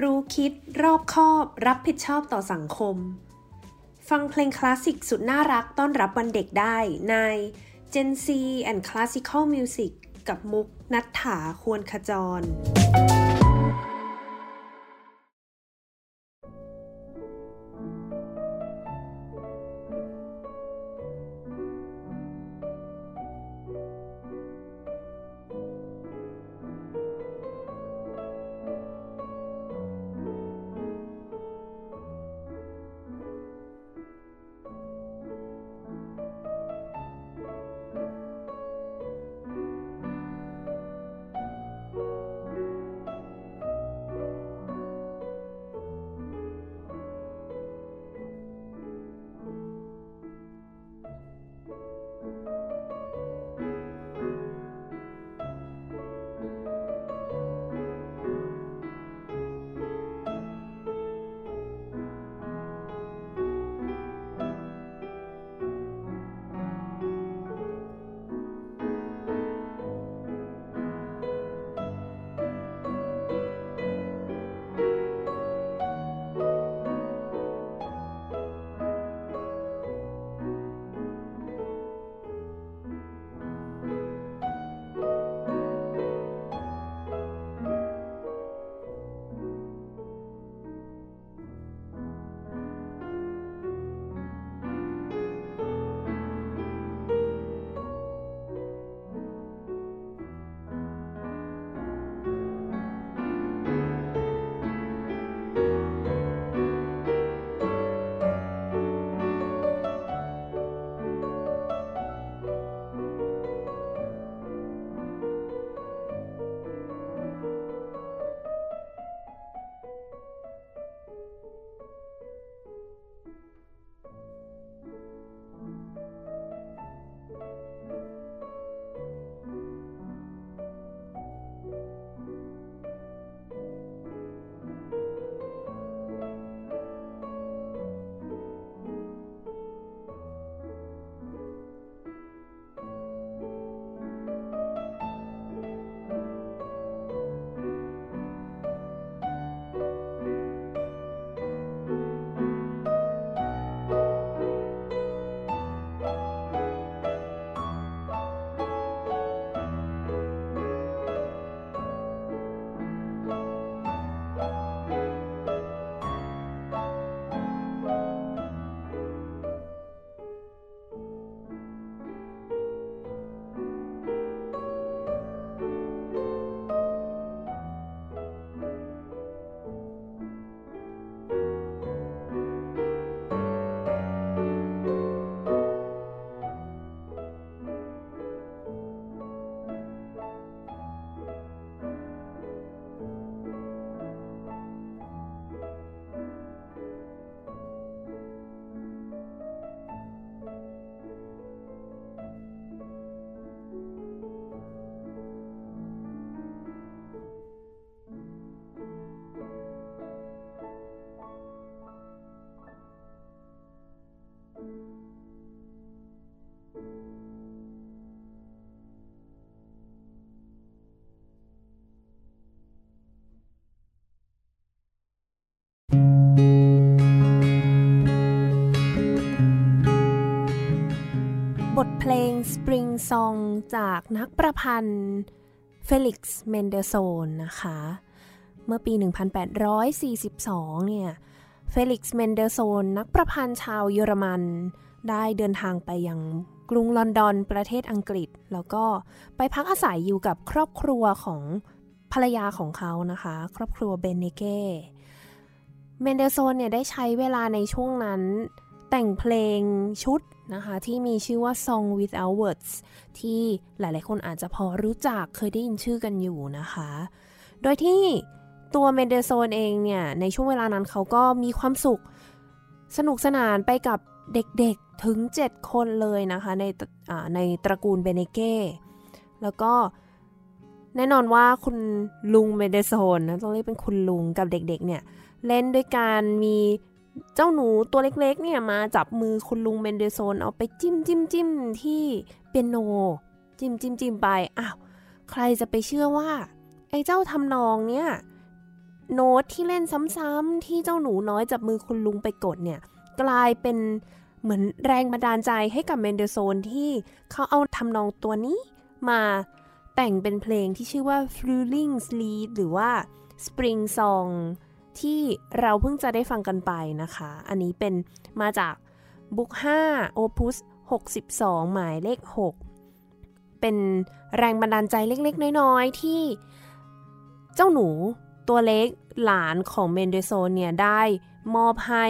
รู้คิด รอบคอบ รับผิดชอบต่อสังคม ฟังเพลงคลาสสิกสุดน่ารักต้อนรับวันเด็กได้ใน Gen Z and Classical Music กับมุกนัฐถาควรขจร Spring Song จากนักประพันธ์เฟลิกซ์เมนเดโซนนะคะ เมื่อปี 1842 เนี่ย เฟลิกซ์เมนเดโซนนักประพันธ์ชาวเยอรมัน ได้เดินทางไปยังกรุงลอนดอนประเทศอังกฤษ แล้วก็ไปพักอาศัยอยู่กับครอบครัวของภรรยาของเขานะคะ ครอบครัวเบนเนเก้เมนเดลโซนเนี่ยได้ใช้เวลาในช่วงนั้น แต่งเพลงชุด นะคะที่มีชื่อว่า Song Without Words ที่หลายๆ คนอาจจะพอรู้จักเคยได้ยินชื่อกันอยู่นะคะ โดยที่ตัวเมเดโซนเองเนี่ย ในช่วงเวลานั้นเขาก็มีความสุขสนุกสนานไปกับเด็กๆถึง 7 คนเลยนะคะในในตระกูลเบเนเก้แล้วก็แน่นอนว่าคุณลุงเมเดโซนนะต้องเรียกเป็นคุณลุงกับเด็กๆเนี่ย เล่นด้วยการมี เจ้าหนูตัวเล็กๆเนี่ยมาจับมือคุณลุงเมนเดโซนเอาไปจิ้มจิ้มจิ้มที่เปียโน จิ้มจิ้มจิ้มไปอ้าวใครจะไปเชื่อว่า ไอ้เจ้าทำนองเนี่ยโน้ตที่เล่นซ้ำๆที่เจ้าหนูน้อยจับมือคุณลุงไปกดเนี่ย กลายเป็นเหมือนแรงบันดาลใจให้กับเมนเดโซนที่เขาเอาทำนองตัวนี้มาแต่งเป็นเพลงที่ชื่อว่า f l u l i n g Sleep หรือว่า Spring Song ที่เราเพิ่งจะได้ฟังกันไปนะคะ อันนี้เป็นมาจากบุ๊ก5 Opus 62 หมายเลข 6 เป็นแรงบันดาลใจเล็กๆ น้อยๆ ที่เจ้าหนูตัวเล็กหลานของเมนเดโซนเนี่ยได้มอบให้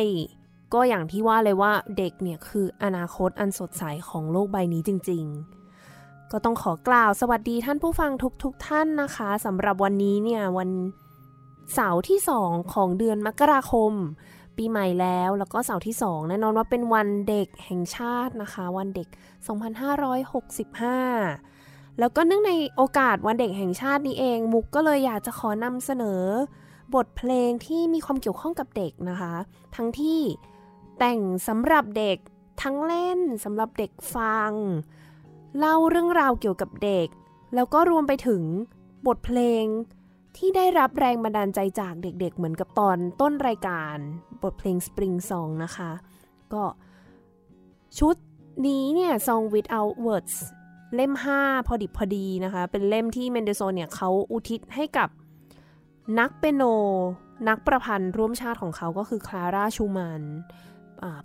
ก็อย่างที่ว่าเลยว่าเด็กเนี่ยคืออนาคตอันสดใสของโลกใบนี้จริง ๆ ก็ต้องขอกล่าวสวัสดีท่านผู้ฟังทุกๆทท่านนะคะสำหรับวันนี้เนี่ยวัน เสาร์ที่ 2 ของเดือนมกราคม ปีใหม่แล้วแล้วก็เสาร์ที่ 2 แน่นอนว่าเป็นวันเด็กแห่งชาตินะคะ วันเด็ก 2565 แล้วก็เนื่องในโอกาสวันเด็กแห่งชาตินี้เอง มุกก็เลยอยากจะขอนำเสนอบทเพลงที่มีความเกี่ยวข้องกับเด็กนะคะ ทั้งที่แต่งสำหรับเด็กทั้งเล่นสำหรับเด็กฟัง เล่าเรื่องราวเกี่ยวกับเด็ก แล้วก็รวมไปถึงบทเพลง ที่ได้รับแรงบันดาลใจจากเด็กๆ เหมือนกับตอนต้นรายการบทเพลง Spring Song นะคะ ก็ชุดนี้เนี่ย Song Without Words เล่ม 5 พอดิบพอดีนะคะ เป็นเล่มที่เมนเดโซเนี่ยเขาอุทิศให้กับนักเปียโน นักประพันธ์ร่วมชาติของเขาก็คือคลาร่าชูมัน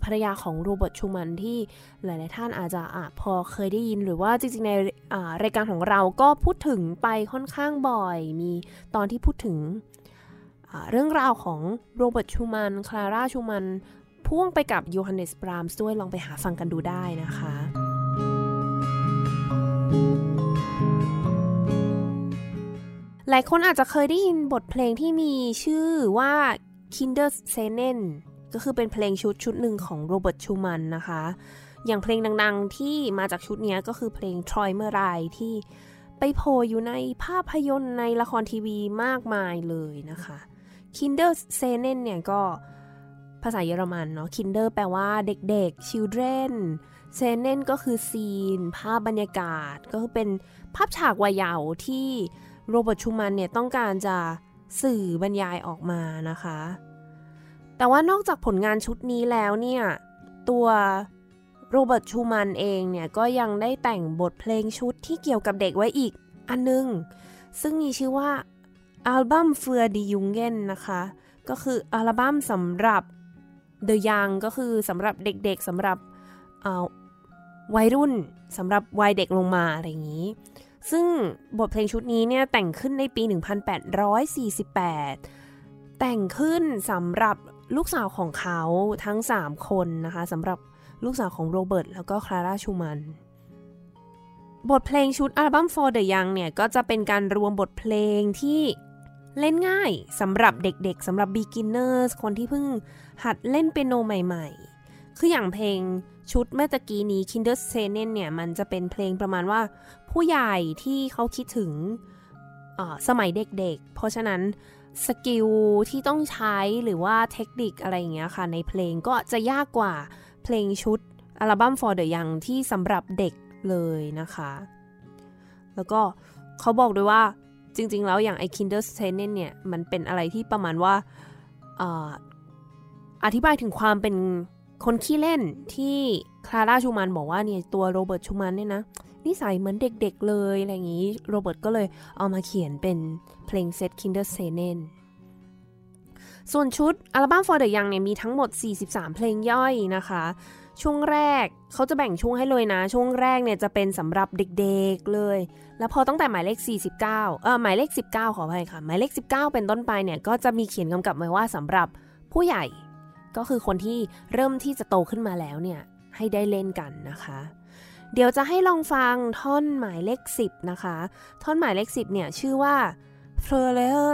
ภรรยาของโรเบิร์ตชูมันที่หลาย ๆ ท่านอาจจะอะพอเคยได้ยินหรือว่าจริง ๆ ในรายการของเราก็พูดถึงไปค่อนข้างบ่อย มีตอนที่พูดถึงเรื่องราวของโรเบิร์ตชูมันคลาร่าชูมันพ่วงไปกับโยฮันเนสบรามส์ด้วยลองไปหาฟังกันดูได้นะคะ หลายคนอาจจะเคยได้ยินบทเพลงที่มีชื่อว่า Kinder s e n e n ก็คือเป็นเพลงชุดชุดหนึ่งของโรเบิร์ตชูมันนะคะ อย่างเพลงดังๆที่มาจากชุดนี้ก็คือเพลงทรอยเมื่อไรที่ไปโผล่อยู่ในภาพยนตร์ในละครทีวีมากมายเลยนะคะ Kinder s e n e n เนี่ยก็ภาษาเยอรมันเนาะ Kinder แปลว่าเด็กๆ children s e n e n ก็คือซีน ภาพบรรยากาศ ก็คือเป็นภาพฉากวัยเยาว์ที่โรเบิร์ตชูมันเนี่ยต้องการจะสื่อบรรยายออกมานะคะ แต่ว่านอกจากผลงานชุดนี้แล้วเนี่ย ตัวโรเบิร์ตชูมันเองเนี่ย ก็ยังได้แต่งบทเพลงชุดที่เกี่ยวกับเด็กไว้อีกอันนึง ซึ่งมีชื่อว่าอัลบั้ม für die Jugend นะคะ ก็คืออัลบั้มสำหรับ the young ก็คือสำหรับเด็กๆสำหรับวัยรุ่นสำหรับวัยเด็กลงมาอะไรอย่างนี้ ซึ่งบทเพลงชุดนี้เนี่ยแต่งขึ้นในปี 1848 แต่งขึ้นสำหรับ ลูกสาวของเขาทั้ง 3 คนนะคะสำหรับลูกสาวของโรเบิร์ตแล้วก็คลาร่าชูมันบทเพลงชุดอัลบั้ม For the Young เนี่ย ก็จะเป็นการรวมบทเพลงที่เล่นง่ายสำหรับเด็กๆสำหรับ beginners คนที่เพิ่งหัดเล่นเปียโนใหม่ๆ คืออย่างเพลงชุดเมื่อตะกี้นี้ Kinder s e n e n เนี่ย มันจะเป็นเพลงประมาณว่าผู้ใหญ่ที่เขาคิดถึงสมัยเด็กๆ เพราะฉะนั้น สกิลที่ต้องใช้หรือว่าเทคนิคอะไรอย่างเงี้ยค่ะ ในเพลงก็จะยากกว่าเพลงชุดอัลบั้ม For the Young ที่สำหรับเด็กเลยนะคะ แล้วก็เขาบอกด้วยว่าจริง ๆ แล้วอย่างไอ Kinder s e n e n เนี่ย มันเป็นอะไรที่ประมาณว่าอธิบายถึงความเป็นคนขี้เล่นที่คลาร่าชูมันบอกว่าเนี่ยตัวโรเบิร์ตชูมันเนี่ยนะ นิสัยเหมือนเด็กๆเลยอะไรอย่างนี้โรเบิร์ตก็เลยเอามาเขียนเป็นเพลงเซต Kinder s e n e n ส่วนชุดอัลบั้ม For the Young เนี่ยมีทั้งหมด 43 เพลงย่อยนะคะ ช่วงแรกเขาจะแบ่งช่วงให้เลยนะ ช่วงแรกเนี่ยจะเป็นสำหรับเด็กๆเลย แล้วพอตั้งแต่หมายเลข 49 เออหมายเลข 19 ขออภัยค่ะ หมายเลข 19 เป็นต้นไปเนี่ยก็จะมีเขียนกำกับไว้ว่าสำหรับผู้ใหญ่ก็คือคนที่เริ่มที่จะโตขึ้นมาแล้วเนี่ยให้ได้เล่นกันนะคะ เดี๋ยวจะให้ลองฟังท่อนหมายเลข 10 นะคะ ท่อนหมายเลข 10 เนี่ย ชื่อว่า f r ö l e r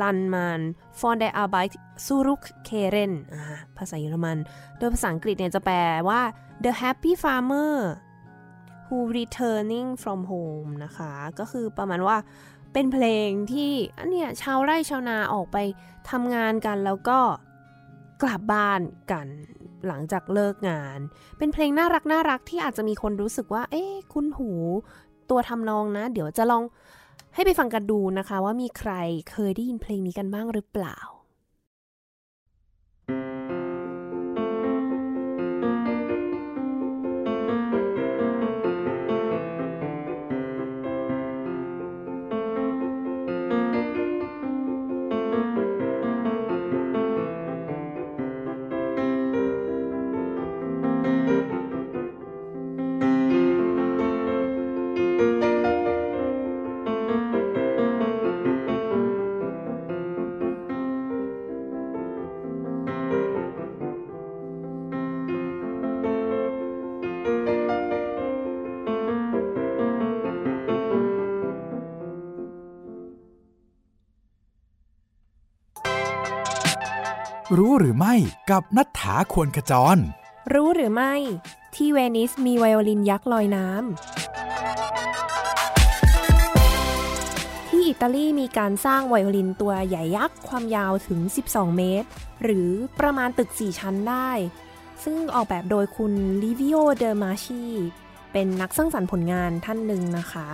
Landman von der Arbeit zurückkehren ภาษาเยอรมัน โดยภาษาอังกฤษเนี่ยจะแปลว่า the happy farmer who returning from home นะคะ ก็คือประมาณว่าเป็นเพลงที่อันเนี้ยชาวไร่ชาวนาออกไปทำงานกันแล้วก็กลับบ้านกัน หลังจากเลิกงาน เป็นเพลงน่ารักน่ารักที่อาจจะมีคนรู้สึกว่า เอ๊ะคุณหูตัวทำนองนะ เดี๋ยวจะลองให้ไปฟังกันดูนะคะ ว่ามีใครเคยได้ยินเพลงนี้กันบ้างหรือเปล่า รู้หรือไม่กับนัฐธาควรขจร รู้หรือไม่ ที่เวนิสมีไวโอลินยักษ์ลอยน้ำ ที่อิตาลีมีการสร้างไวโอลินตัวใหญ่ยักษ์ความยาวถึง 12 เมตร หรือประมาณตึก 4 ชั้นได้ ซึ่งออกแบบโดยคุณลิวิโอ เดอมาชีเป็นนักสร้างสรรค์ผลงานท่านหนึ่งนะคะ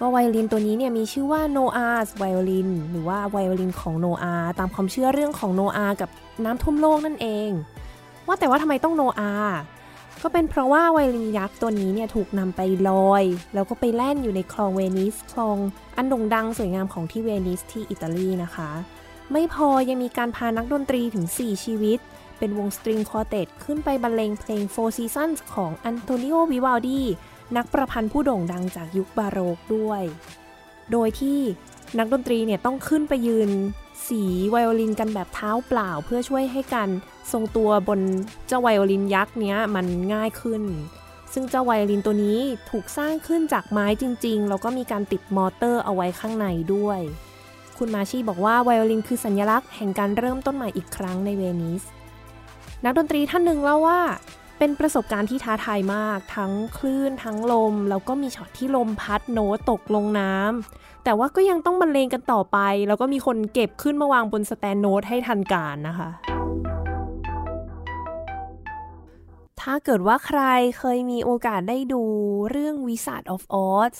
ว่าไวโอลินตัวนี้เนี่ยมีชื่อว่าโนอาห์ไวโอลินหรือว่าไวโอลินของโนอาตามความเชื่อเรื่องของโนอากับน้ำท่วมโลกนั่นเอง ว่าแต่ว่าทำไมต้องโนอาก็เป็นเพราะว่าไวโอลินยักษ์ตัวนี้เนี่ยถูกนำไปลอย แล้วก็ไปแล่นอยู่ในคลองเวนิสคลองอันโด่งดังสวยงามของที่เวนิสที่อิตาลีนะคะ ไม่พอยังมีการพานักดนตรีถึง 4 ชีวิต เป็นวงสตริงคอเตตขึ้นไปบรรเลงเพลง Four Seasons ของอันโตนิโอวิวาลดี นักประพันธ์ผู้โด่งดังจากยุคบาโรกด้วย โดยที่นักดนตรีเนี่ยต้องขึ้นไปยืน สีไวโอลินกันแบบเท้าเปล่า เพื่อช่วยให้การทรงตัวบนเจ้าไวโอลินยักษ์เนี้ยมันง่ายขึ้น ซึ่งเจ้าไวโอลินตัวนี้ถูกสร้างขึ้นจากไม้จริง ๆ แล้วก็มีการติดมอเตอร์เอาไว้ข้างในด้วย คุณมาชีบอกว่าไวโอลินคือสัญลักษณ์แห่งการเริ่มต้นใหม่อีกครั้งในเวนิสนักดนตรีท่านหนึ่งเล่าว่า เป็นประสบการณ์ที่ท้าทายมาก ทั้งคลื่นทั้งลม แล้วก็มีช็อตที่ลมพัดโน้ตตกลงน้ำแต่ว่าก็ยังต้องบรรเลงกันต่อไป แล้วก็มีคนเก็บขึ้นมาวางบน stand โน้ตให้ทันการนะคะ ถ้าเกิดว่าใครเคยมีโอกาสได้ดูเรื่อง Wizard of Oz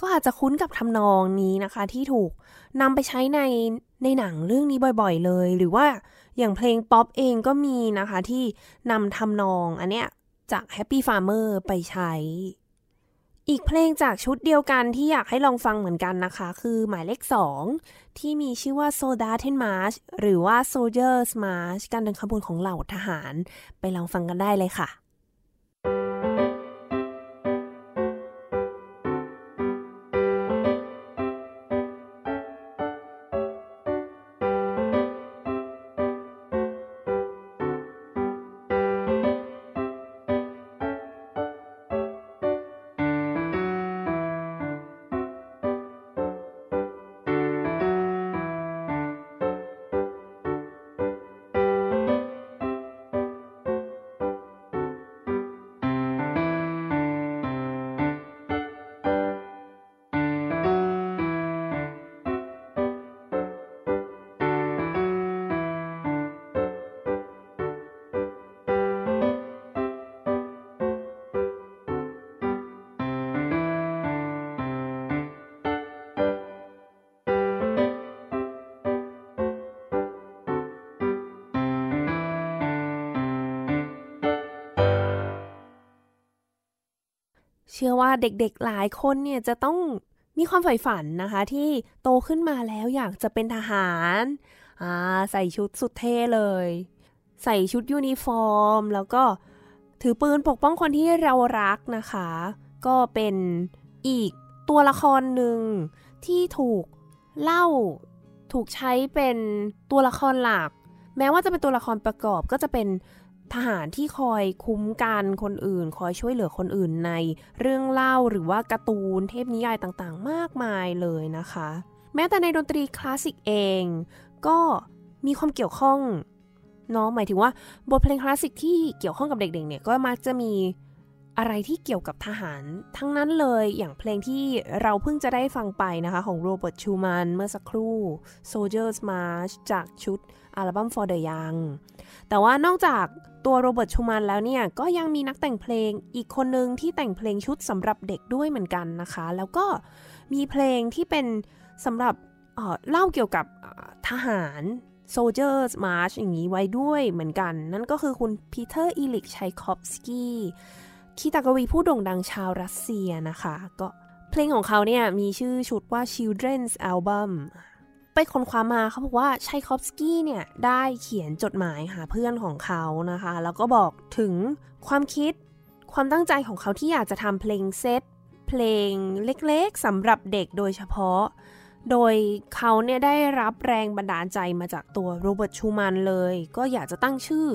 ก็อาจจะคุ้นกับทำนองนี้นะคะ ที่ถูกนำไปใช้ในในหนังเรื่องนี้บ่อย ๆ เลย หรือว่า อย่างเพลงป๊อปเองก็มีนะคะที่นำทำนองอันเนี้ยจาก Happy Farmer ไปใช้ อีกเพลงจากชุดเดียวกันที่อยากให้ลองฟังเหมือนกันนะคะ คือหมายเลข 2 ที่มีชื่อว่า Soda Ten March หรือว่า Soldiers March การเดินขบวนของเหล่าทหาร ไปลองฟังกันได้เลยค่ะ เชื่อว่าเด็กๆหลายคนเนี่ยจะต้องมีความใฝ่ฝันนะคะ ที่โตขึ้นมาแล้วอยากจะเป็นทหารอ่าใส่ชุดสุดเท่เลย ใส่ชุดยูนิฟอร์ม แล้วก็ถือปืนปกป้องคนที่เรารักนะคะ ก็เป็นอีกตัวละครหนึ่งที่ถูกเล่าถูกใช้เป็นตัวละครหลัก แม้ว่าจะเป็นตัวละครประกอบก็จะเป็น ทหารที่คอยคุ้มกันคนอื่น คอยช่วยเหลือคนอื่นในเรื่องเล่าหรือว่าการ์ตูนเทพนิยายต่างๆ มากมายเลยนะคะ แม้แต่ในดนตรีคลาสสิกเอง ก็มีความเกี่ยวข้องเนาะหมายถึงว่าบทเพลงคลาสสิกที่เกี่ยวข้องกับเด็กๆเนี่ยก็มักจะมี อะไรที่เกี่ยวกับทหารทั้งนั้นเลยอย่างเพลงที่เราเพิ่งจะได้ฟังไปนะคะ ของโรเบิร์ตชูมันเมื่อสักครู่ Soldiers March จากชุดอัลบั้ม For the Young แต่ว่านอกจากตัวโรเบิร์ตชูมันแล้วเนี่ย ก็ยังมีนักแต่งเพลงอีกคนนึงที่แต่งเพลงชุดสำหรับเด็กด้วยเหมือนกันนะคะ แล้วก็มีเพลงที่เป็นสำหรับเล่าเกี่ยวกับทหาร Soldiers March อย่างนี้ไว้ด้วยเหมือนกัน นั่นก็คือคุณพีเตอร์อีลิกชัยคอฟสกี้ คีตากวีผู้โด่งดังชาวรัสเซียนะคะ ก็เพลงของเขาเนี่ยมีชื่อชุดว่า Children's Album ไปค้นคว้ามาเขาบอกว่าชัยคอฟสกี้เนี่ยได้เขียนจดหมายหาเพื่อนของเขานะคะ แล้วก็บอกถึงความคิดความตั้งใจของเขาที่อยากจะทำเพลงเซตเพลงเล็กๆสำหรับเด็กโดยเฉพาะ โดยเขาเนี่ยได้รับแรงบันดาลใจมาจากตัวโรเบิร์ตชูมันเลย ก็อยากจะตั้งชื่อ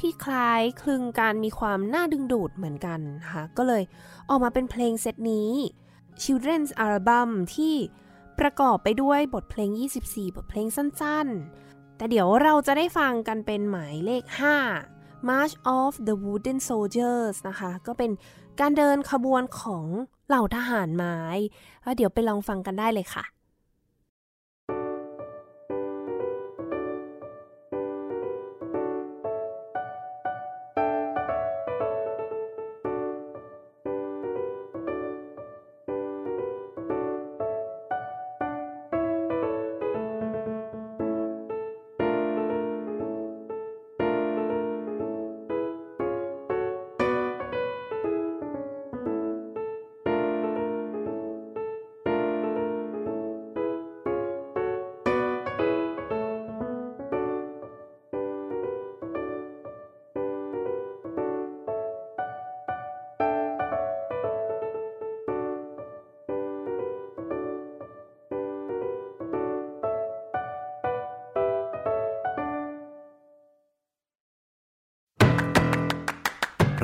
ที่คล้ายคลึงการมีความน่าดึงดูดเหมือนกันนะคะก็เลยออกมาเป็นเพลงเซตนี้ Children's Album ที่ประกอบไปด้วยบทเพลง 24 บทเพลงสั้นๆ แต่เดี๋ยวเราจะได้ฟังกันเป็นหมายเลข 5 March of the Wooden Soldiers นะคะ ก็เป็นการเดินขบวนของเหล่าทหารไม้ เดี๋ยวไปลองฟังกันได้เลยค่ะ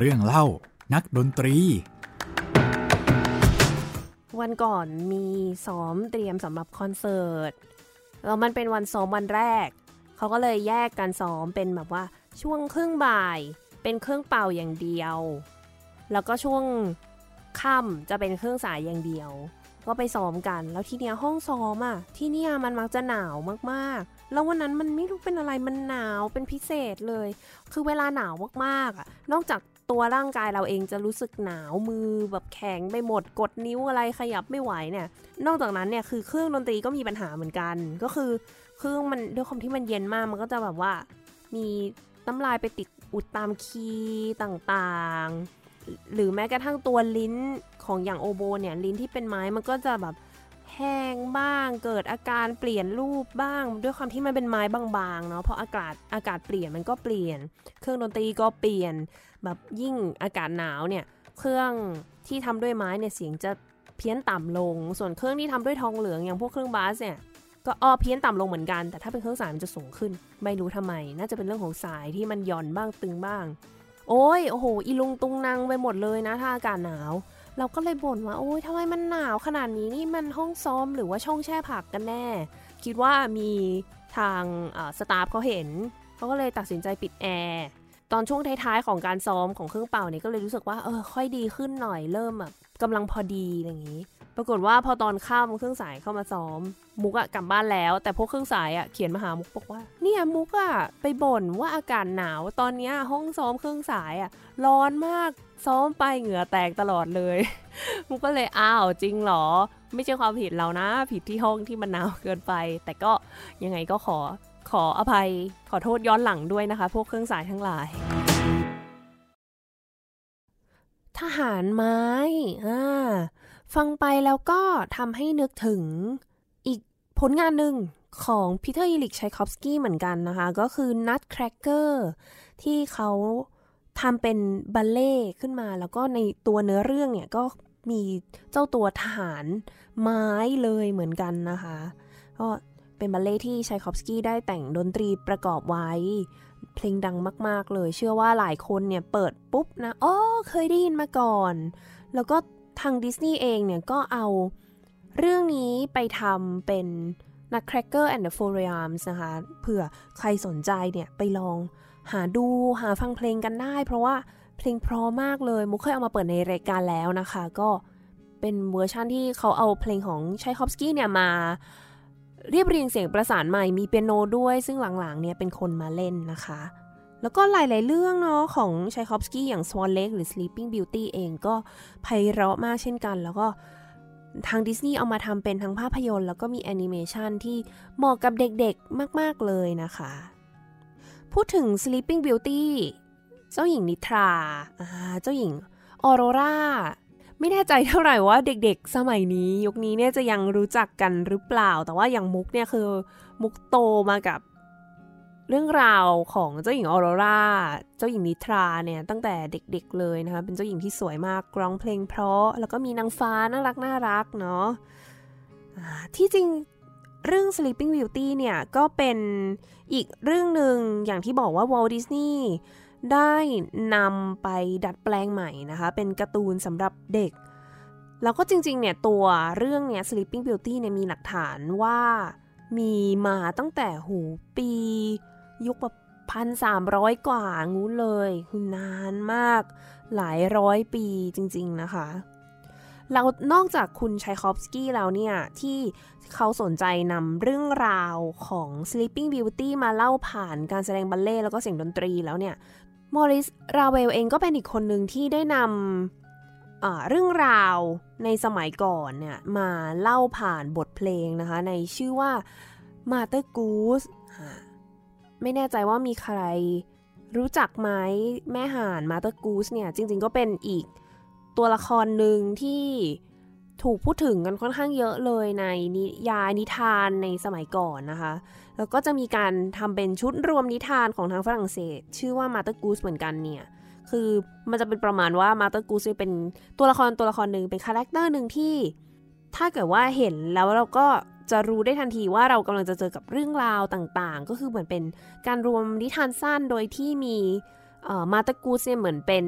รื่องเล่า นักดนตรี วันก่อนมีซ้อมเตรียมสำหรับคอนเสิร์ตแล้วมันเป็นวันซ้อมวันแรก เขาก็เลยแยกการซ้อมเป็นแบบว่าช่วงครึ่งบ่าย เป็นเครื่องเป่าอย่างเดียว แล้วก็ช่วงค่ำจะเป็นเครื่องสายอย่างเดียว ก็ไปซ้อมกัน แล้วทีเนี้ยห้องซ้อมอะ ที่เนี่ยมันมักจะหนาวมากๆ แล้ววันนั้นมันไม่รู้เป็นอะไรมันหนาวเป็นพิเศษเลย คือเวลาหนาวมากๆอะ นอกจาก ตัวร่างกายเราเองจะรู้สึกหนาวมือแบบแข็งไปหมดกดนิ้วอะไรขยับไม่ไหวเนี่ย นอกจากนั้นเนี่ยคือเครื่องดนตรีก็มีปัญหาเหมือนกัน ก็คือเครื่องมันด้วยความที่มันเย็นมากมันก็จะแบบว่า มีน้ำลายไปติดอุดตามคีย์ต่างๆ หรือแม้กระทั่งตัวลิ้นของอย่างโอโบเนี่ยลิ้นที่เป็นไม้มันก็จะแบบแห้งบ้างเกิดอาการเปลี่ยนรูปบ้าง ด้วยความที่มันเป็นไม้บางๆเนาะเพราะอากาศอากาศเปลี่ยนมันก็เปลี่ยน เครื่องดนตรีก็เปลี่ยน แบบยิ่งอากาศหนาวเนี่ยเครื่องที่ทำด้วยไม้เนี่ยเสียงจะเพี้ยนต่ำลง ส่วนเครื่องที่ทำด้วยทองเหลืองอย่างพวกเครื่องบาสเนี่ยก็อ้อเพี้ยนต่ำลงเหมือนกัน แต่ถ้าเป็นเครื่องสายมันจะสูงขึ้น ไม่รู้ทำไม น่าจะเป็นเรื่องของสายที่มันหย่อนบ้างตึงบ้าง โอ้ยโอ้โหอีลุงตุงนางไปหมดเลยนะถ้าอากาศหนาว เราก็เลยบ่นว่าโอ้ยทำไมมันหนาวขนาดนี้นี่มันห้องซ้อมหรือว่าช่องแช่ผักกันแน่ คิดว่ามีทางสตาฟเขาเห็นเขาก็เลยตัดสินใจปิดแอร์ ตอนช่วงท้ายๆของการซ้อมของเครื่องเป่าเนี่ยก็เลยรู้สึกว่าเออค่อยดีขึ้นหน่อยเริ่มแบบกำลังพอดีอย่างนี้ ปรากฏว่าพอตอนข้ามเครื่องสายเข้ามาซ้อม มุกอะกลับบ้านแล้ว แต่พวกเครื่องสายอะเขียนมาหามุกบอกว่า เนี่ยมุกอะไปบ่นว่าอากาศหนาวตอนนี้ห้องซ้อมเครื่องสายอะร้อนมากซ้อมไปเหงื่อแตกตลอดเลย มุกก็เลยอ้าวจริงหรอ ไม่ใช่ความผิดเรานะ ผิดที่ห้องที่มันหนาวเกินไป แต่ก็ยังไงก็ขอ ขออภัยขอโทษย้อนหลังด้วยนะคะ พวกเครื่องสายทั้งหลาย ทหารไม้อ่าฟังไปแล้วก็ทำให้นึกถึงอีกผลงานหนึ่งของพีเตอร์อีลิกชัยคอฟสกี้เหมือนกันนะคะ ก็คือ Nutcracker ที่เขาทำเป็นบัลเล่ขึ้นมา แล้วก็ในตัวเนื้อเรื่องเนี่ยก็มีเจ้าตัวทหารไม้เลยเหมือนกันนะคะก็ เป็นบัลเล่ที่ชัยคอฟสกี้ได้แต่งดนตรีประกอบไว้ เพลงดังมาก ๆ เลย เชื่อว่าหลายคนเนี่ยเปิดปุ๊บนะอ๋อเคยได้ยินมาก่อน แล้วก็ทางดิสนีย์เองเนี่ยก็เอาเรื่องนี้ไปทำเป็น Nutcracker and the Four Realms นะคะเผื่อใครสนใจเนี่ยไปลองหาดูหาฟังเพลงกันได้ เพราะว่าเพลงเพราะมากเลย มุกเคยเอามาเปิดในรายการแล้วนะคะ ก็เป็นเวอร์ชั่นที่เขาเอาเพลงของชัยคอฟสกี้เนี่ยมา เรียบเรียงเสียงประสานใหม่มีเปียโนด้วย ซึ่งหลางหลางเนี่ยเป็นคนมาเล่นนะคะ แล้วก็หลายๆเรื่องเนาะของชัยคอฟสกี้อย่าง Swan Lake หรือ Sleeping Beauty เองก็ไพเราะมากเช่นกัน แล้วก็ทางดิสนีย์เอามาทำเป็นทั้งภาพยนตร์ แล้วก็มีแอนิเมชันที่เหมาะกับเด็กๆมากๆเลยนะคะ พูดถึง Sleeping Beauty เจ้าหญิงนิทรา เจ้าหญิงออโรรา ไม่แน่ใจเท่าไหร่ว่าเด็กๆ สมัยนี้ ยุคนี้เนี่ยจะยังรู้จักกันหรือเปล่า แต่ว่าอย่างมุกเนี่ยคือมุกโตมากับเรื่องราวของเจ้าหญิงออโรราเจ้าหญิงนิทราเนี่ยตั้งแต่เด็กๆเลยนะคะ เป็นเจ้าหญิงที่สวยมากร้องเพลงเพราะ แล้วก็มีนางฟ้าน่ารักน่ารักเนาะที่จริงเรื่อง Sleeping Beauty เนี่ยก็เป็นอีกเรื่องหนึ่งอย่างที่บอกว่า Walt Disney ได้นำไปดัดแปลงใหม่นะคะ เป็นการ์ตูนสำหรับเด็ก แล้วก็จริงๆเนี่ยตัวเรื่องเนี้ย Sleeping Beauty เนี่ยมีหลักฐานว่ามีมาตั้งแต่หูปี ยุคแบบพันสามร้อยกว่างูเลยคือนานมาก หลายร้อยปีจริงๆนะคะเรานอกจากคุณชัยคอฟสกี้แล้วเนี่ย ที่เขาสนใจนำเรื่องราวของ Sleeping Beauty มาเล่าผ่านการแสดงบัลเล่แล้วก็เสียงดนตรีแล้วเนี่ย มอริส ราเวลเองก็เป็นอีกคนหนึ่งที่ได้นำเรื่องราวในสมัยก่อนเนี่ยมาเล่าผ่านบทเพลงนะคะ ในชื่อว่า Mother Goose ไม่แน่ใจว่ามีใครรู้จักไหมแม่ห่าน Mother Goose เนี่ย จริง ๆ ก็เป็นอีกตัวละครหนึ่งที่ ถูกพูดถึงกันค่อนข้างเยอะเลยในนิยายนิทานในสมัยก่อนนะคะ แล้วก็จะมีการทำเป็นชุดรวมนิทานของทางฝรั่งเศส ชื่อว่า Mother Goose เหมือนกันเนี่ย คือมันจะเป็นประมาณว่า Mother Goose เป็นตัวละครตัวละครหนึ่งเป็น character หนึ่งที่ ถ้าเกิดว่าเห็นแล้วเราก็จะรู้ได้ทันทีว่าเรากำลังจะเจอกับเรื่องราวต่างๆ ก็คือเหมือนเป็นการรวมนิทานสั้นโดยที่มีมาตากูสเนี่ยเหมือนเป็น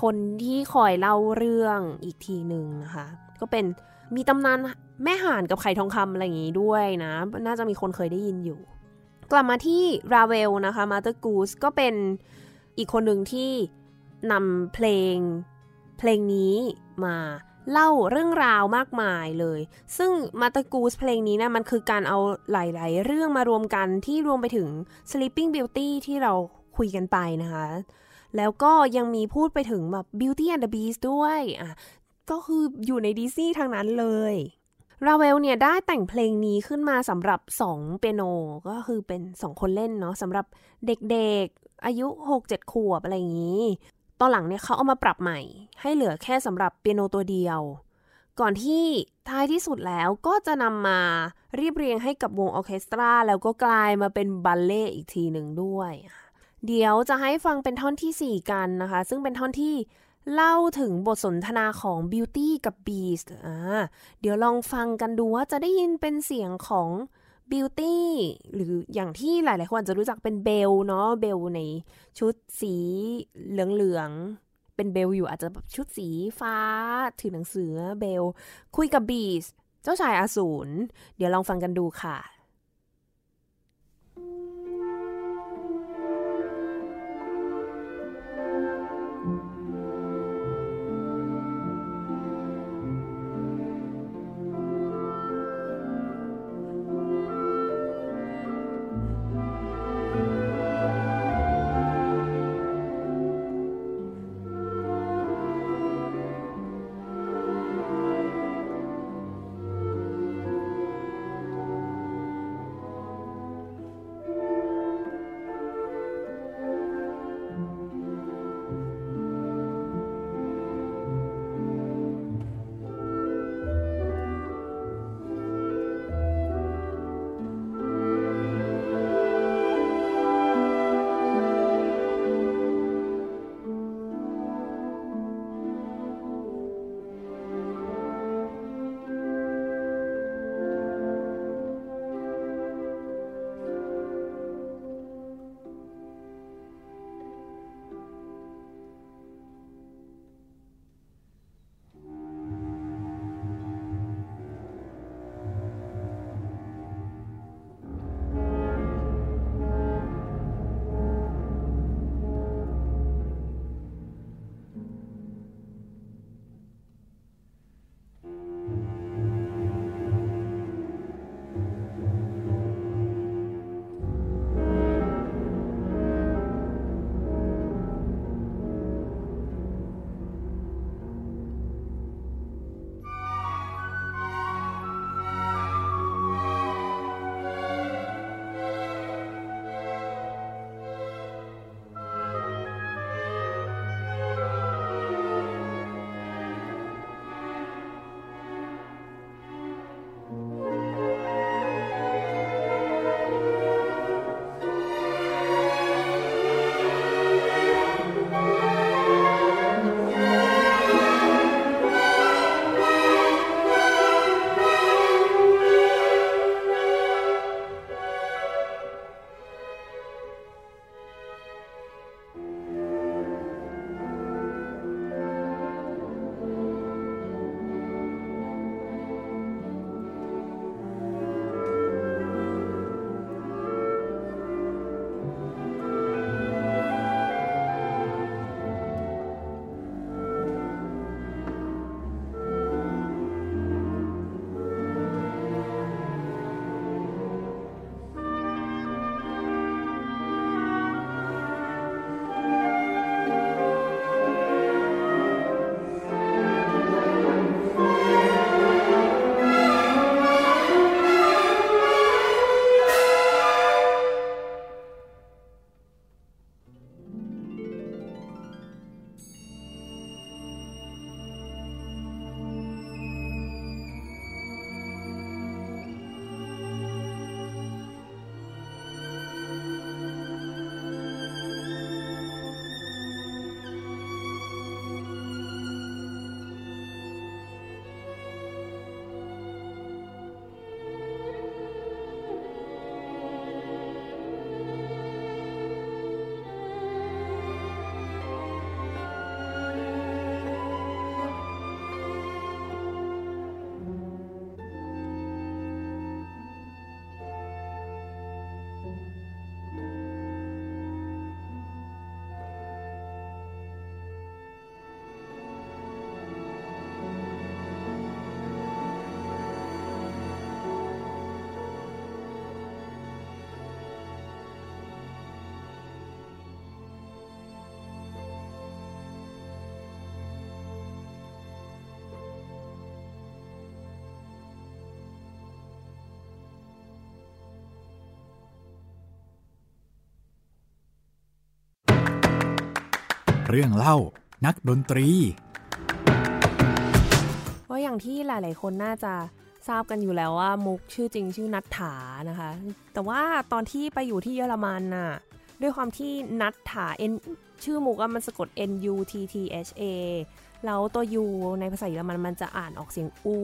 คนที่คอยเล่าเรื่องอีกทีหนึ่งนะคะ ก็เป็นมีตำนานแม่ห่านกับไข่ทองคำอะไรอย่างงี้ด้วยนะ น่าจะมีคนเคยได้ยินอยู่ กลับมาที่ราเวลนะคะมาเตอร์กูสก็เป็นอีกคนหนึ่งที่นำเพลงเพลงนี้มาเล่าเรื่องราวมากมายเลย ซึ่งมาตากูสเพลงนี้นะมันคือการเอาหลาย ๆ เรื่องมารวมกันที่รวมไปถึง Sleeping Beauty ที่เราคุยกันไปนะคะ แล้วก็ยังมีพูดไปถึงแบบ Beauty and the Beast ด้วยอะ ก็คืออยู่ในดิสนีย์ทางนั้นเลยราเวลเนี่ยได้แต่งเพลงนี้ขึ้นมาสำหรับ2เปียโนก็คือเป็น 2 คนเล่นเนาะสำหรับเด็กๆอายุ 6-7 ขวบอะไรอย่างนี้ ตอนหลังเนี่ยเขาเอามาปรับใหม่ ให้เหลือแค่สำหรับเปียโนตัวเดียว ก่อนที่ท้ายที่สุดแล้วก็จะนำมาเรียบเรียงให้กับวงออเคสตรา แล้วก็กลายมาเป็นบัลเล่อีกทีหนึ่งด้วย เดี๋ยวจะให้ฟังเป็นท่อนที่ 4 กันนะคะ ซึ่งเป็นท่อนที่ เล่าถึงบทสนทนาของ Beauty กับ Beast อ่าเดี๋ยวลองฟังกันดูว่าจะได้ยินเป็นเสียงของ Beauty หรืออย่างที่หลายๆคนจะรู้จักเป็นเบลเนาะเบลในชุดสีเหลืองๆ เป็นเบลอยู่อาจจะแบบชุดสีฟ้า ถือหนังสือเบล คุยกับ Beast เจ้าชายอสูร เดี๋ยวลองฟังกันดูค่ะ เรื่องเล่านักดนตรีเพราะอย่างที่หลาย ๆ คนน่าจะทราบกันอยู่แล้วว่ามุกชื่อจริงชื่อนัทถานะคะ แต่ว่าตอนที่ไปอยู่ที่เยอรมันน่ะด้วยความที่นัทถา N ชื่อมุกมันสะกด N U T T H A แล้วตัว U ในภาษาเยอรมันมันจะอ่านออกเสียงอู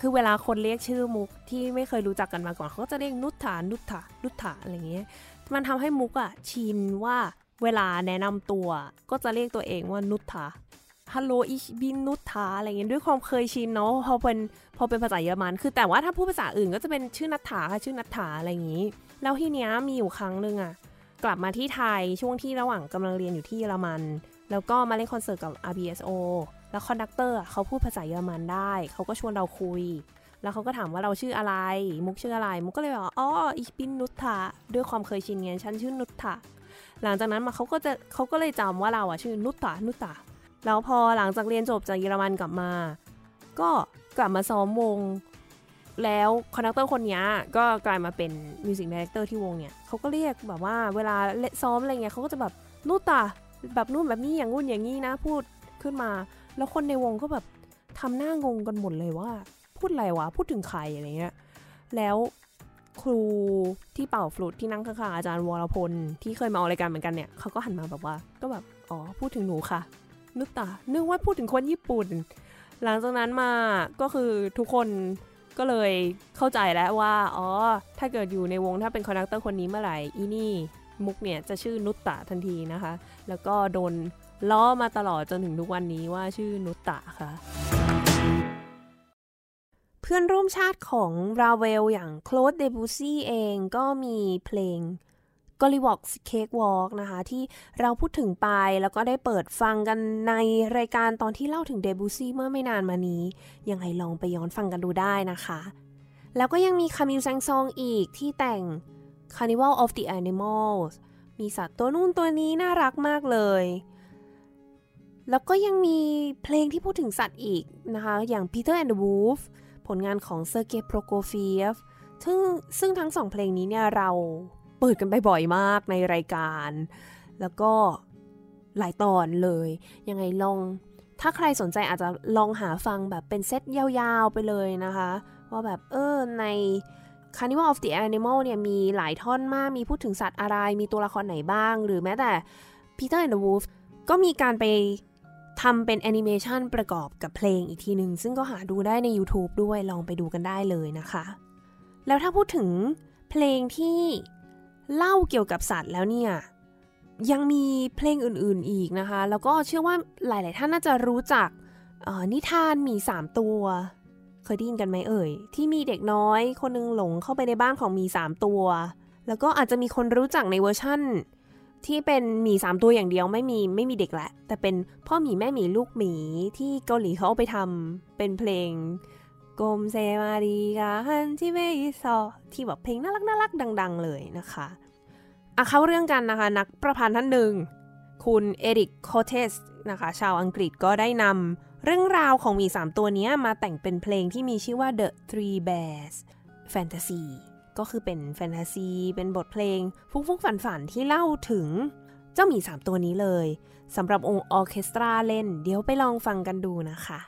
คือเวลาคนเรียกชื่อมุกที่ไม่เคยรู้จักกันมาก่อนเขาก็จะเรียกนุทธานุทธานุทธาอะไรเงี้ย มันทำให้มุกอะชินว่า เวลาแนะนำตัวก็จะเรียกตัวเองว่านุทธา Hallo ich bin นุทธาอะไรเงี้ยด้วยความเคยชินเนาะพอเป็นพอเป็นภาษาเยอรมัน คือแต่ว่าถ้าพูดภาษาอื่นก็จะเป็นชื่อนัทธาค่ะชื่อนัทธาอะไรอย่างงี้ แล้วทีเนี้ยมีอยู่ครั้งหนึ่งอะกลับมาที่ไทยช่วงที่ระหว่างกำลังเรียนอยู่ที่เยอรมัน แล้วก็มาเล่นคอนเสิร์ตกับ RBSO แล้ว conductor เขาพูดภาษาเยอรมันได้ เขาก็ชวนเราคุย แล้วเขาก็ถามว่าเราชื่ออะไร มุกชื่ออะไร มุกก็เลยบอกอ๋อ ich bin นุทธาด้วยความเคยชินไงฉันชื่อนุทธา หลังจากนั้นมาเขาก็จะเขาก็เลยจำว่าเราอะชื่อนุตตานุตตาแล้วพอหลังจากเรียนจบจากเยอรมันกลับมา ก็กลับมาซ้อมวง แล้ว conductor คนนี้ก็กลายมาเป็น music director ที่วงเนี่ยเขาก็เรียกแบบว่าเวลาซ้อมอะไรเงี้ยเขาก็จะแบบนุตตาแบบนู่นแบบนี้อย่างงู้นอย่างนี้นะพูดขึ้นมา แล้วคนในวงก็แบบทำหน้างงกันหมดเลยว่า พูดอะไรวะพูดถึงใครอะไรเงี้ยแล้ว ครูที่เป่าฟลุตที่นั่งข้างๆอาจารย์วรพล ที่เคยมาออกรายการเหมือนกันเนี่ยเขาก็หันมาแบบว่า ก็แบบอ๋อพูดถึงหนูค่ะ นุตตานึกว่าพูดถึงคนญี่ปุ่น หลังจากนั้นมาก็คือทุกคนก็เลยเข้าใจแล้วว่าอ๋อถ้าเกิดอยู่ในวงถ้าเป็น conductor คนนี้เมื่อไหร่อีนี่มุกเนี่ยจะชื่อนุตตะทันทีนะคะ แล้วก็โดนล้อมาตลอดจนถึงทุกวันนี้ว่าชื่อนุตตะค่ะ พื่อนร่วมชาติของราเวลอย่างโคลดเดบูซี่เองก็มีเพลง g o l l y w o l k Cake Walk นะคะที่เราพูดถึงไปแล้วก็ได้เปิดฟังกันในรายการตอนที่เล่าถึงเดบูซี่เมื่อไม่นานมานี้ ยังไงลองไปย้อนฟังกันดูได้นะคะ แล้วก็ยังมีคามิลแซงซองอีกที่แต่ง Carnival of the Animals มีสัตว์ตัวนู่นตัวนี้น่ารักมากเลย แล้วก็ยังมีเพลงที่พูดถึงสัตว์อีกนะคะ อย่าง Peter and the Wolf ผลงานของเซอร์เกย์โปรโกฟีฟซึ่งซึ่งทั้งสองเพลงนี้เนี่ยเราเปิดกันไปบ่อยมากในรายการ แล้วก็หลายตอนเลย ยังไงลอง ถ้าใครสนใจอาจจะลองหาฟังแบบเป็นเซตยาวๆไปเลยนะคะ ว่าแบบเออใน Carnival of the Animal เนี่ยมีหลายท่อนมาก มีพูดถึงสัตว์อะไร มีตัวละครไหนบ้าง หรือแม้แต่ Peter and the Wolf ก็มีการไป ทำเป็นแอนิเมชันประกอบกับเพลงอีกทีหนึ่งซึ่งก็หาดูได้ใน YouTube ด้วยลองไปดูกันได้เลยนะคะ แล้วถ้าพูดถึงเพลงที่เล่าเกี่ยวกับสัตว์แล้วเนี่ย ยังมีเพลงอื่นๆอีกนะคะ แล้วก็เชื่อว่าหลาย ๆ ท่านน่าจะรู้จักนิทานมีสามตัว เคยได้ยินกันไหมเอ่ย ที่มีเด็กน้อยคนนึงหลงเข้าไปในบ้านของมีสามตัว แล้วก็อาจจะมีคนรู้จักในเวอร์ชั่น ที่เป็นหมีสามตัวอย่างเดียวไม่มีไม่มีเด็กแหละ แต่เป็นพ่อหมีแม่หมีลูกหมีที่เกาหลีเขาเอาไปทำเป็นเพลงกมเซมารีกาฮันที่เมยิซอที่แบบเพลงน่ารักน่ารักดัง ๆ เลยนะคะอะเข้าเรื่องกันนะคะ นักประพันธ์ท่านหนึ่ง คุณเอริกโคเทสนะคะ ชาวอังกฤษก็ได้นำเรื่องราวของหมีสามตัวนี้มาแต่งเป็นเพลงที่มีชื่อว่า The Three Bears Fantasy ก็คือเป็นแฟนตาซี เป็นบทเพลง ฟุ้งฟุ้งฝันฝันที่เล่าถึงเจ้าหมีสามตัวนี้เลยสำหรับองค์ออเคสตราเล่น เดี๋ยวไปลองฟังกันดูนะคะ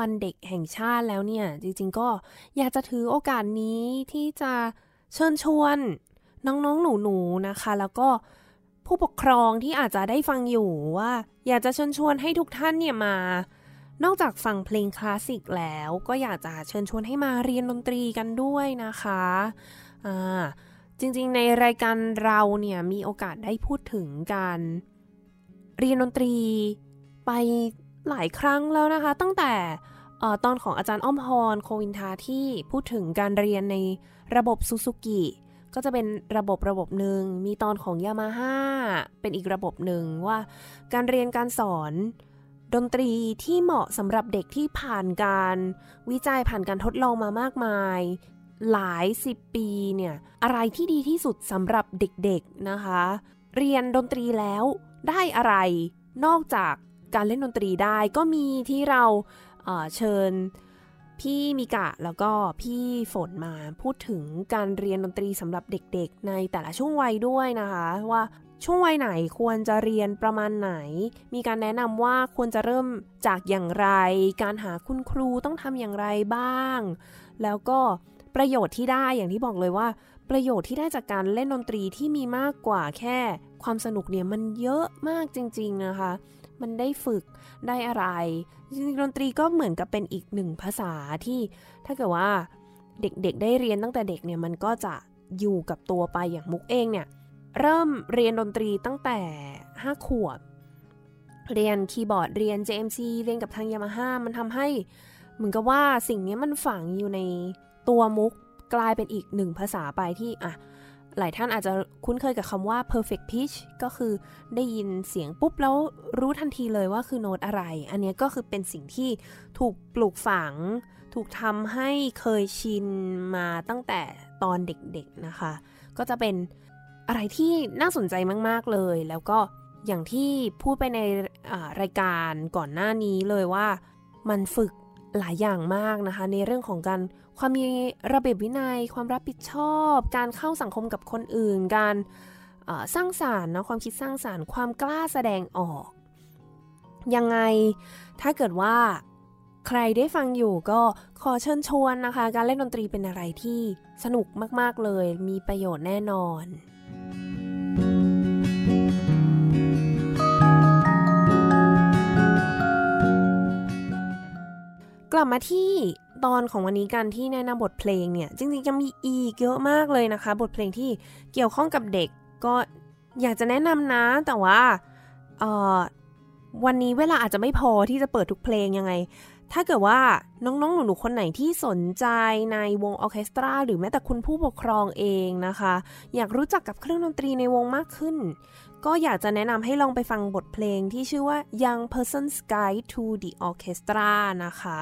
วันเป็นวันเด็กแห่งชาติแล้วเนี่ย จริง ๆ ก็อยากจะถือโอกาสนี้ที่จะเชิญชวน น้องๆ หนูๆ นะคะ แล้วก็ผู้ปกครองที่อาจจะได้ฟังอยู่ว่า อยากจะเชิญชวนให้ทุกท่านเนี่ยมา นอกจากฟังเพลงคลาสสิกแล้ว ก็อยากจะเชิญชวนให้มาเรียนดนตรีกันด้วยนะคะอ่าจริงๆ ในรายการเราเนี่ยมีโอกาสได้พูดถึงการเรียนดนตรีไปหลายครั้งแล้วนะคะ ตั้งแต่ ตอนของอาจารย์อ้อมฮอนโควินทาที่พูดถึงการเรียนในระบบซูซูกิก็จะเป็นระบบระบบหนึ่ง มีตอนของยามาฮ่าเป็นอีกระบบหนึ่งว่า การเรียนการสอนดนตรีที่เหมาะสำหรับเด็กที่ผ่านการวิจัยผ่านการทดลองมามากมาย หลายสิบปีเนี่ยอะไรที่ดีที่สุดสำหรับเด็กๆนะคะ เรียนดนตรีแล้วได้อะไร นอกจากการเล่นดนตรีได้ก็มีที่เรา เชิญพี่มิกะแล้วก็พี่ฝนมาพูดถึงการเรียนดนตรีสำหรับเด็กๆ ในแต่ละช่วงวัยด้วยนะคะ ว่าช่วงวัยไหนควรจะเรียนประมาณไหน มีการแนะนำว่าควรจะเริ่มจากอย่างไร การหาคุณครูต้องทำอย่างไรบ้าง แล้วก็ประโยชน์ที่ได้อย่างที่บอกเลยว่า ประโยชน์ที่ได้จากการเล่นดนตรีที่มีมากกว่าแค่ ความสนุกเนี่ยมันเยอะมากจริง ๆนะคะ มันได้ฝึกได้อะไรจริงๆดนตรีก็เหมือนกับเป็นอีกหนึ่งภาษาที่ถ้าเกิดว่าเด็กๆ ได้เรียนตั้งแต่เด็กเนี่ยมันก็จะอยู่กับตัวไปอย่างมุกเองเนี่ยเริ่มเรียนดนตรีตั้งแต่ 5 ขวบ เรียนคีย์บอร์ดเรียน JMC เรียนกับทางยามาฮ่ามันทำให้เหมือนกับว่าสิ่งนี้มันฝังอยู่ในตัวมุกกลายเป็นอีกหนึ่งภาษาไปที่อะ หลายท่านอาจจะคุ้นเคยกับคำว่า perfect pitch ก็คือได้ยินเสียงปุ๊บแล้วรู้ทันทีเลยว่าคือโน้ตอะไร อันนี้ก็คือเป็นสิ่งที่ถูกปลูกฝัง ถูกทำให้เคยชินมาตั้งแต่ตอนเด็กๆนะคะ ก็จะเป็นอะไรที่น่าสนใจมากๆเลย แล้วก็อย่างที่พูดไปในรายการก่อนหน้านี้เลยว่ามันฝึกหลายอย่างมากนะคะ ในเรื่องของการ ความมีระเบียบวินัย ความรับผิดชอบ การเข้าสังคมกับคนอื่น การสร้างสารรค์นะความคิดสร้างสารรค์ ความกล้าแสดงออก ยังไงถ้าเกิดว่าใครได้ฟังอยู่ก็ขอเชิญชวนนะคะ การเล่นดนตรีเป็นอะไรที่สนุกมากๆเลย มีประโยชน์แน่นอนกลับมาที่ ตอนของวันนี้กันที่แนะนำบทเพลงเนี่ย จริงๆยังมีอีกเยอะมากเลยนะคะ บทเพลงที่เกี่ยวข้องกับเด็กก็อยากจะแนะนำนะ แต่ว่าวันนี้เวลาอาจจะไม่พอที่จะเปิดทุกเพลงยังไง ถ้าเกิดว่าน้องๆ หนูๆ คนไหนที่สนใจในวงออเคสตรา หรือแม้แต่คุณผู้ปกครองเองนะคะ อยากรู้จักกับเครื่องดนตรีในวงมากขึ้น ก็อยากจะแนะนำให้ลองไปฟังบทเพลงที่ชื่อว่า Young Person's Guide to the Orchestra นะคะ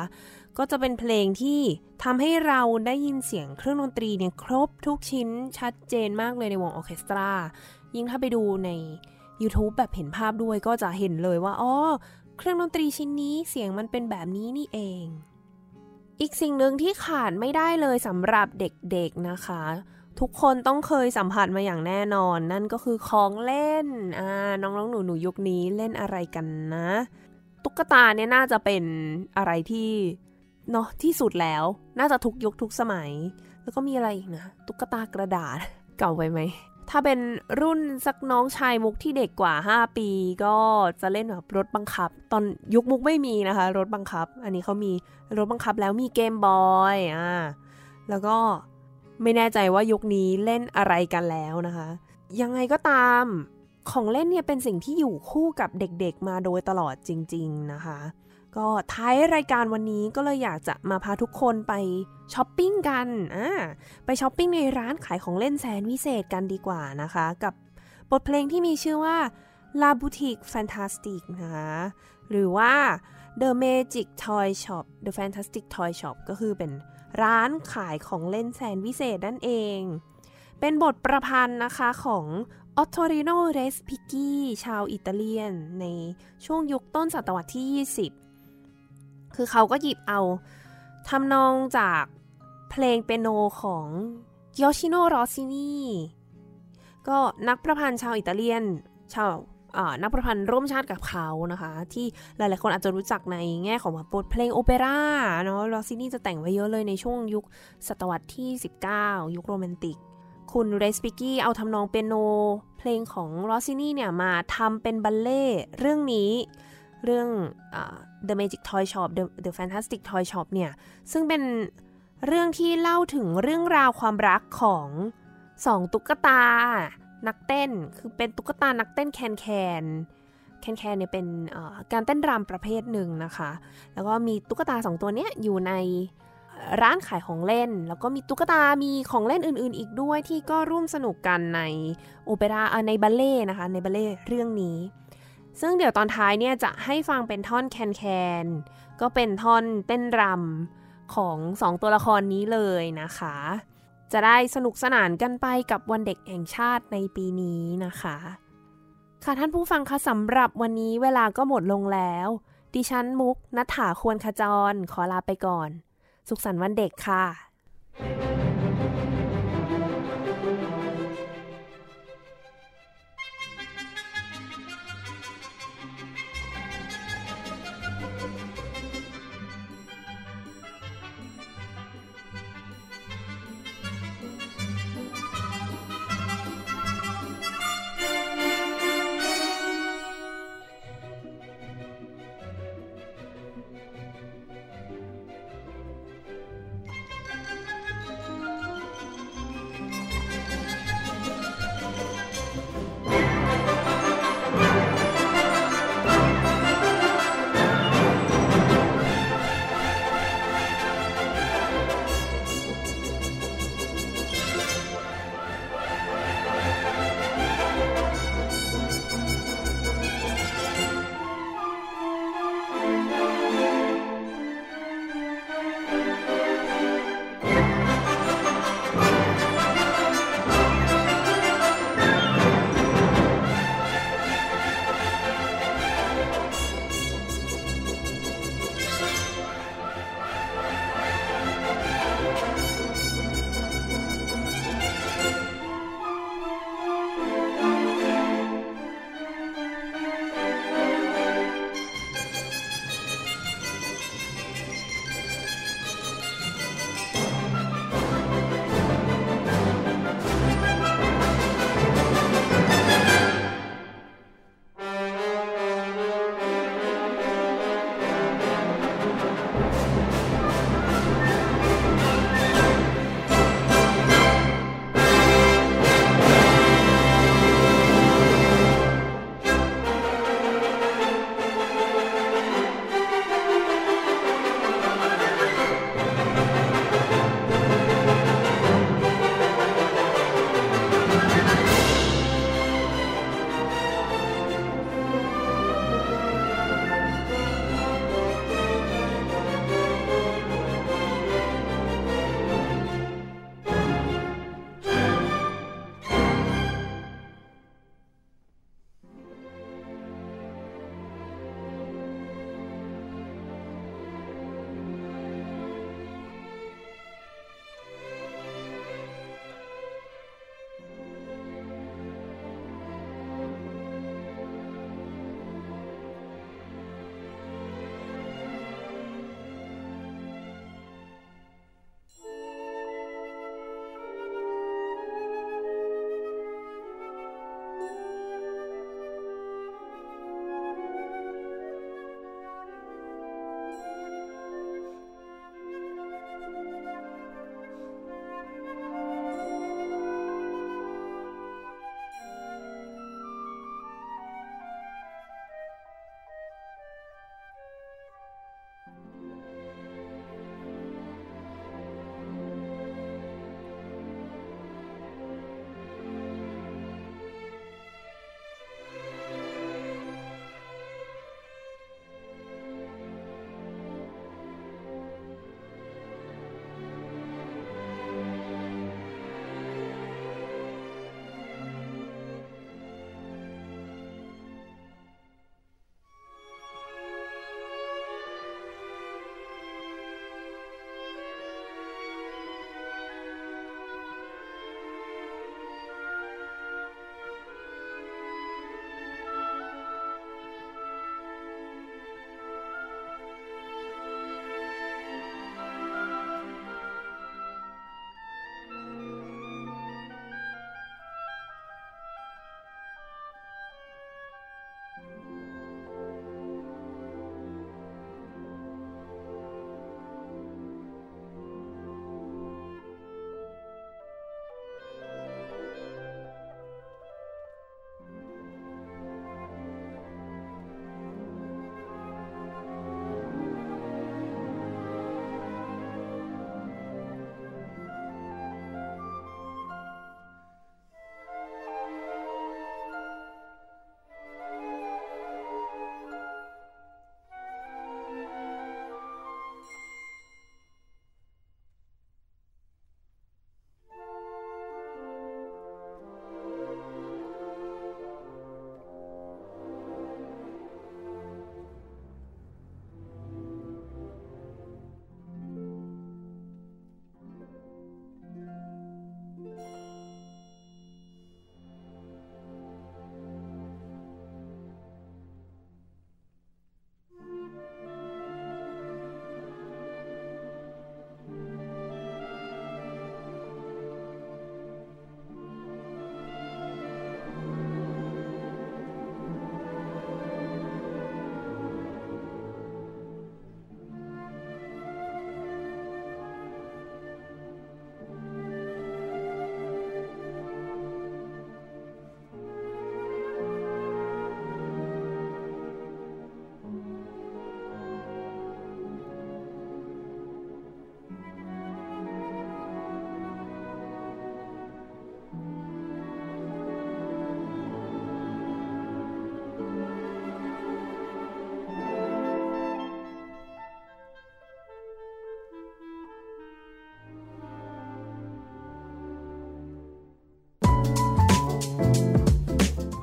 ก็จะเป็นเพลงที่ทำให้เราได้ยินเสียงเครื่องดนตรีเนี่ยครบทุกชิ้นชัดเจนมากเลยในวงออเคสตรา ยิ่งถ้าไปดูใน YouTube แบบเห็นภาพด้วยก็จะเห็นเลยว่าอ๋อเครื่องดนตรีชิ้นนี้เสียงมันเป็นแบบนี้นี่เอง อีกสิ่งหนึ่งที่ขาดไม่ได้เลยสำหรับเด็กๆนะคะ ทุกคนต้องเคยสัมผัสมาอย่างแน่นอน นั่นก็คือของเล่นอ่าน้องๆหนูๆยุคนี้เล่นอะไรกันนะ ตุ๊กตาเนี่ยน่าจะเป็นอะไรที่ เนาะที่สุดแล้ว น่าจะทุกยุคทุกสมัย แล้วก็มีอะไรอีกนะ ตุ๊กตากระดาษ เก่าไปไหม ถ้าเป็นรุ่นสักน้องชายมุกที่เด็กกว่า 5 ปี ก็จะเล่นแบบรถบังคับ ตอนยุคมุกไม่มีนะคะ รถบังคับ อันนี้เขามีรถบังคับแล้วมีเกมบอยอ่าแล้วก็ไม่แน่ใจว่ายุคนี้เล่นอะไรกันแล้วนะคะ ยังไงก็ตามของเล่นเนี่ยเป็นสิ่งที่อยู่คู่กับเด็กๆมาโดยตลอดจริง ๆนะคะ ก็ท้ายรายการวันนี้ก็เลยอยากจะมาพาทุกคนไปช้อปปิ้งกันอ่าไปช้อปปิ้งในร้านขายของเล่นแสนวิเศษกันดีกว่านะคะ กับบทเพลงที่มีชื่อว่า La Boutique fantasque นะคะหรือว่า The Magic Toy Shop The Fantastic Toy Shop ก็คือเป็นร้านขายของเล่นแสนวิเศษนั่นเอง เป็นบทประพันธ์นะคะของออตโตริโนเรสพิกกี้ชาวอิตาเลียน ในช่วงยุคต้นศตวรรษที่ 20 คือเขาก็หยิบเอาทำนองจากเพลงเปียโนของยอชิโนโรซินีก็นักประพันธ์ชาวอิตาเลียน ชาวนักประพันธ์ร่วมชาติกับเขานะคะ ที่หลายๆคนอาจจะรู้จักในแง่ของบทเพลงโอเปร่าเนาะโรซินีจะแต่งไว้เยอะเลยในช่วงยุคศตวรรษที่ 19 ยุคโรแมนติก คุณเรสปิกี้เอาทำนองเปียโน เพลงของโรซินีเนี่ยมาทำเป็นบัลเลต์เรื่องนี้ เรื่อง The Magic Toy Shop The, The Fantastic Toy Shop เนี่ย ซึ่งเป็นเรื่องที่เล่าถึงเรื่องราวความรักของสองตุ๊กตา นักเต้น คือเป็นตุ๊กตานักเต้นแคนแคนแคนแคนเนี่ยเป็นการเต้นรำประเภทหนึ่งนะคะ แล้วก็มีตุ๊กตาสองตัวเนี้ยอยู่ในร้านขายของเล่น แล้วก็มีตุ๊กตา มีของเล่นอื่นๆ อีกด้วยที่ก็ร่วมสนุกกันในโอเปร่าในบัลเล่นะคะ ในบัลเล่เรื่องนี้ ซึ่งเดี๋ยวตอนท้ายเนี่ยจะให้ฟังเป็นท่อนแคนแคนก็เป็นท่อนเต้นรำของสองตัวละครนี้เลยนะคะ จะได้สนุกสนานกันไปกับวันเด็กแห่งชาติในปีนี้นะคะ ค่ะท่านผู้ฟังคะสำหรับวันนี้เวลาก็หมดลงแล้ว ดิฉันมุกนัฐาควรขจร ขอลาไปก่อน สุขสันต์วันเด็กค่ะ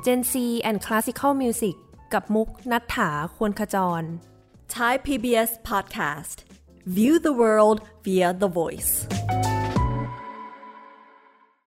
Gen C and Classical Music กับมุกนัฐถาควรขจร Thai PBS Podcast View the world via the voice